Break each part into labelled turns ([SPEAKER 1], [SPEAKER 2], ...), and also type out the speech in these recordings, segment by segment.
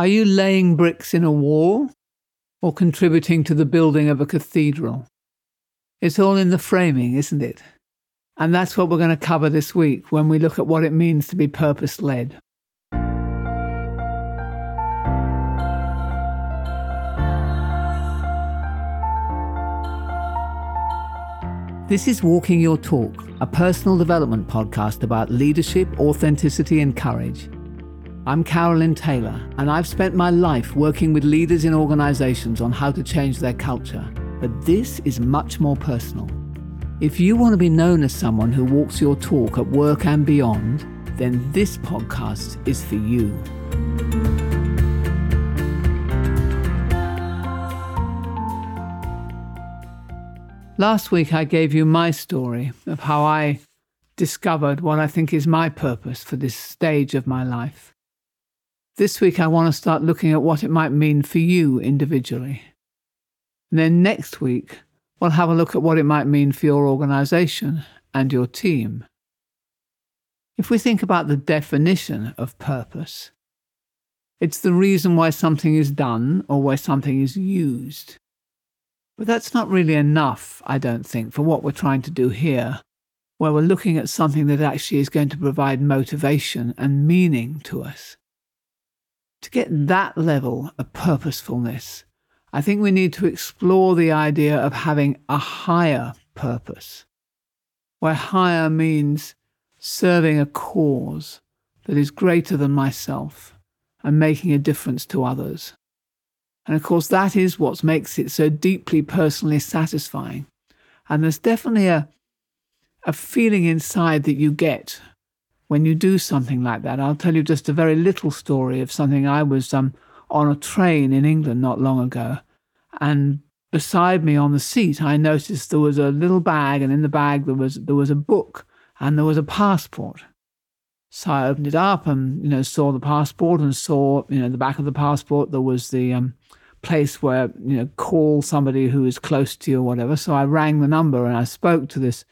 [SPEAKER 1] Are you laying bricks in a wall or contributing to the building of a cathedral? It's all in the framing, isn't it? And that's what we're going to cover this week when we look at what it means to be purpose led. This is Walking Your Talk, a personal development podcast about leadership, authenticity, and courage. I'm Carolyn Taylor, and I've spent my life working with leaders in organizations on how to change their culture. But this is much more personal. If you want to be known as someone who walks your talk at work and beyond, then this podcast is for you. Last week, I gave you my story of how I discovered what I think is my purpose for this stage of my life. This week, I want to start looking at what it might mean for you individually. And then next week, we'll have a look at what it might mean for your organization and your team. If we think about the definition of purpose, it's the reason why something is done or why something is used. But that's not really enough, I don't think, for what we're trying to do here, where we're looking at something that actually is going to provide motivation and meaning to us. To get that level of purposefulness, I think we need to explore the idea of having a higher purpose, where higher means serving a cause that is greater than myself and making a difference to others. And of course, that is what makes it so deeply personally satisfying. And there's definitely a, a feeling inside that you get when you do something like that. I'll tell you just a very little story of something I was um, on a train in England not long ago. And beside me on the seat, I noticed there was a little bag, and in the bag there was there was a book and there was a passport. So I opened it up and you know saw the passport and saw you know the back of the passport there was the um, place where you know call somebody who is close to you or whatever. So I rang the number and I spoke to this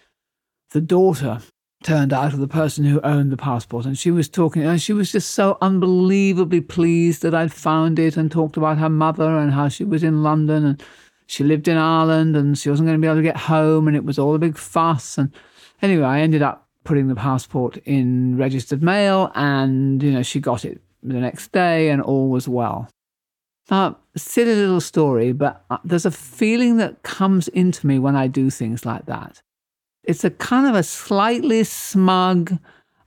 [SPEAKER 1] the daughter turned out of the person who owned the passport. And she was talking, and she was just so unbelievably pleased that I'd found it and talked about her mother and how she was in London and she lived in Ireland and she wasn't going to be able to get home and it was all a big fuss. And anyway, I ended up putting the passport in registered mail and, you know, she got it the next day and all was well. Now, silly little story, but uh, there's a feeling that comes into me when I do things like that it's a kind of a slightly smug,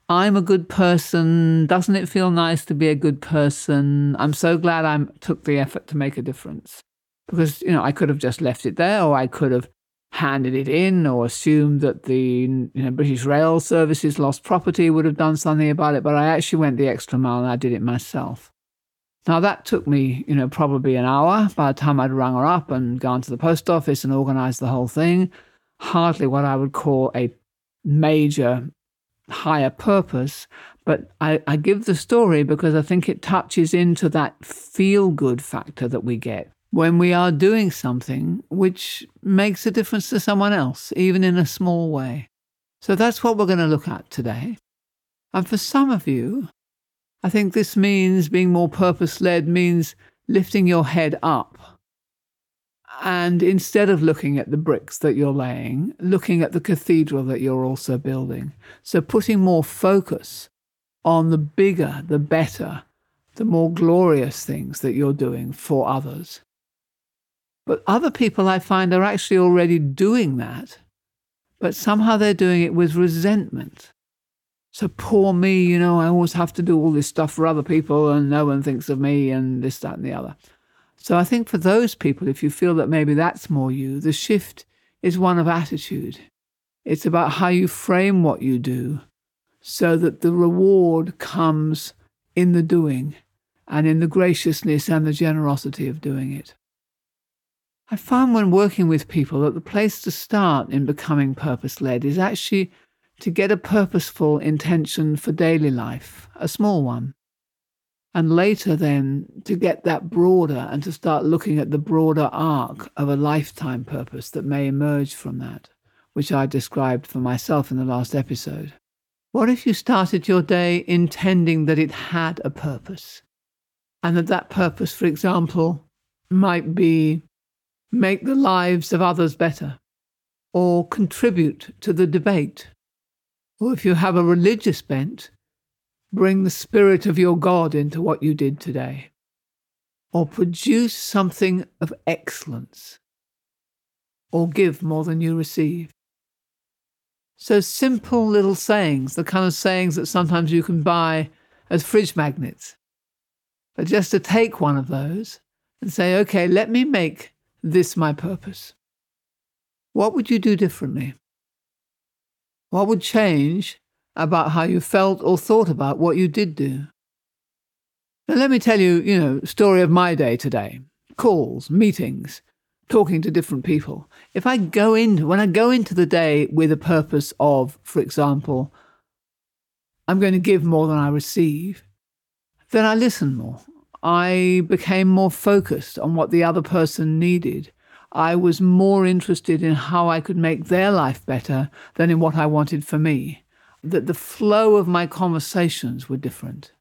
[SPEAKER 1] I'm a good person. Doesn't it feel nice to be a good person? I'm so glad I took the effort to make a difference. Because, you know, I could have just left it there or I could have handed it in or assumed that the you know, British Rail Services lost property would have done something about it. But I actually went the extra mile and I did it myself. Now that took me, you know, probably an hour by the time I'd rung her up and gone to the post office and organized the whole thing hardly what I would call a major higher purpose. But I, I give the story because I think it touches into that feel good factor that we get when we are doing something which makes a difference to someone else, even in a small way. So that's what we're going to look at today. And for some of you, I think this means being more purpose led means lifting your head up and instead of looking at the bricks that you're laying, looking at the cathedral that you're also building. So putting more focus on the bigger, the better, the more glorious things that you're doing for others. But other people I find are actually already doing that, but somehow they're doing it with resentment. So poor me, you know, I always have to do all this stuff for other people and no one thinks of me and this, that, and the other. So I think for those people, if you feel that maybe that's more you, the shift is one of attitude. It's about how you frame what you do so that the reward comes in the doing and in the graciousness and the generosity of doing it. I found when working with people that the place to start in becoming purpose led is actually to get a purposeful intention for daily life, a small one and later then to get that broader and to start looking at the broader arc of a lifetime purpose that may emerge from that, which I described for myself in the last episode. What if you started your day intending that it had a purpose? And that that purpose, for example, might be make the lives of others better or contribute to the debate. Or if you have a religious bent, bring the spirit of your God into what you did today. Or produce something of excellence. Or give more than you receive. So simple little sayings, the kind of sayings that sometimes you can buy as fridge magnets. But just to take one of those and say, okay, let me make this my purpose. What would you do differently? What would change about how you felt or thought about what you did do? Now, let me tell you, you know, story of my day today calls, meetings, talking to different people. If I go in, when I go into the day with a purpose of, for example, I'm going to give more than I receive, then I listen more. I became more focused on what the other person needed. I was more interested in how I could make their life better than in what I wanted for me. That the flow of my conversations were different.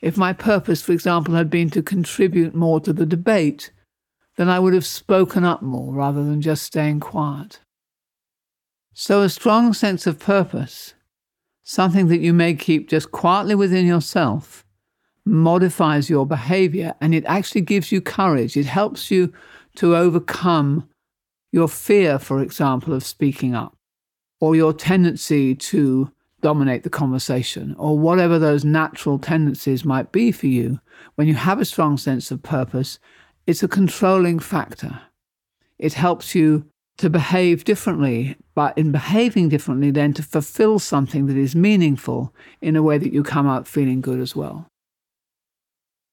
[SPEAKER 1] If my purpose, for example, had been to contribute more to the debate, then I would have spoken up more rather than just staying quiet. So, a strong sense of purpose, something that you may keep just quietly within yourself, modifies your behavior and it actually gives you courage. It helps you to overcome your fear, for example, of speaking up, or your tendency to dominate the conversation, or whatever those natural tendencies might be for you. When you have a strong sense of purpose, it's a controlling factor. It helps you to behave differently, but in behaving differently, then to fulfill something that is meaningful in a way that you come out feeling good as well.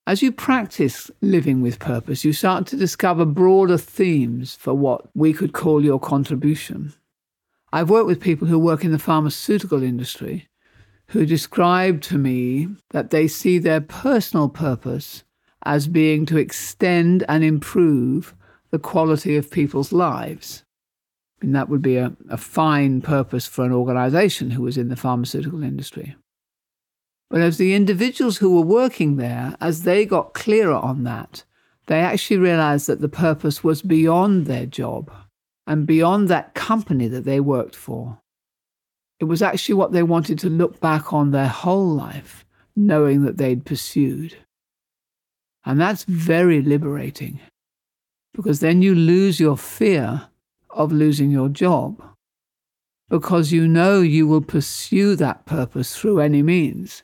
[SPEAKER 1] As you practice living with purpose, you start to discover broader themes for what we could call your contribution. I've worked with people who work in the pharmaceutical industry who describe to me that they see their personal purpose as being to extend and improve the quality of people's lives. And that would be a, a fine purpose for an organization who was in the pharmaceutical industry. But as the individuals who were working there, as they got clearer on that, they actually realized that the purpose was beyond their job and beyond that company that they worked for. It was actually what they wanted to look back on their whole life, knowing that they'd pursued. And that's very liberating because then you lose your fear of losing your job because you know you will pursue that purpose through any means.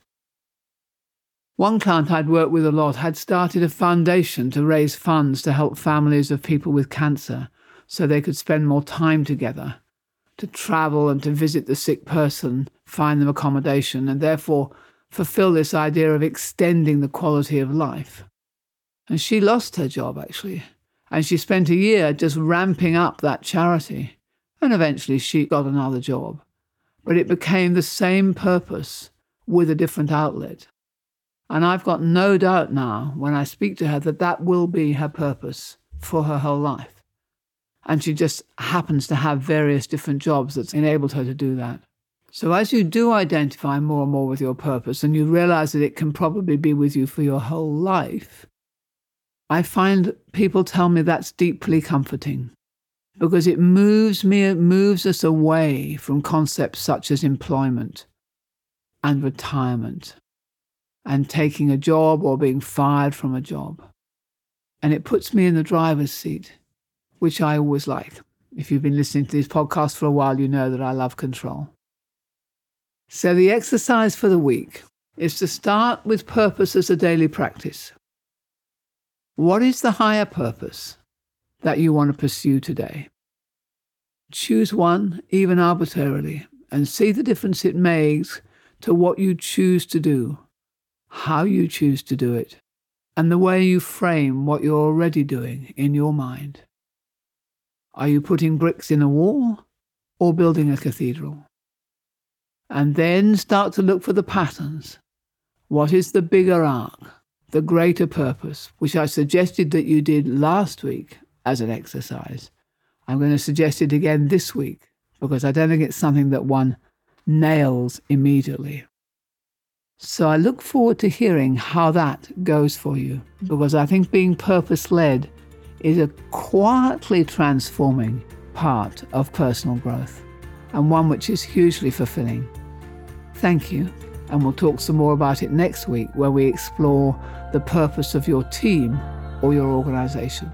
[SPEAKER 1] One client I'd worked with a lot had started a foundation to raise funds to help families of people with cancer so they could spend more time together, to travel and to visit the sick person, find them accommodation, and therefore fulfill this idea of extending the quality of life. And she lost her job, actually. And she spent a year just ramping up that charity. And eventually she got another job. But it became the same purpose with a different outlet. And I've got no doubt now, when I speak to her, that that will be her purpose for her whole life. And she just happens to have various different jobs that's enabled her to do that. So, as you do identify more and more with your purpose and you realize that it can probably be with you for your whole life, I find people tell me that's deeply comforting because it moves me, it moves us away from concepts such as employment and retirement and taking a job or being fired from a job. And it puts me in the driver's seat, which I always like. If you've been listening to this podcast for a while, you know that I love control. So, the exercise for the week is to start with purpose as a daily practice. What is the higher purpose that you want to pursue today? Choose one, even arbitrarily, and see the difference it makes to what you choose to do how you choose to do it, and the way you frame what you're already doing in your mind. Are you putting bricks in a wall or building a cathedral? And then start to look for the patterns. What is the bigger arc, the greater purpose, which I suggested that you did last week as an exercise? I'm going to suggest it again this week because I don't think it's something that one nails immediately. So I look forward to hearing how that goes for you because I think being purpose led is a quietly transforming part of personal growth and one which is hugely fulfilling. Thank you, and we'll talk some more about it next week where we explore the purpose of your team or your organization.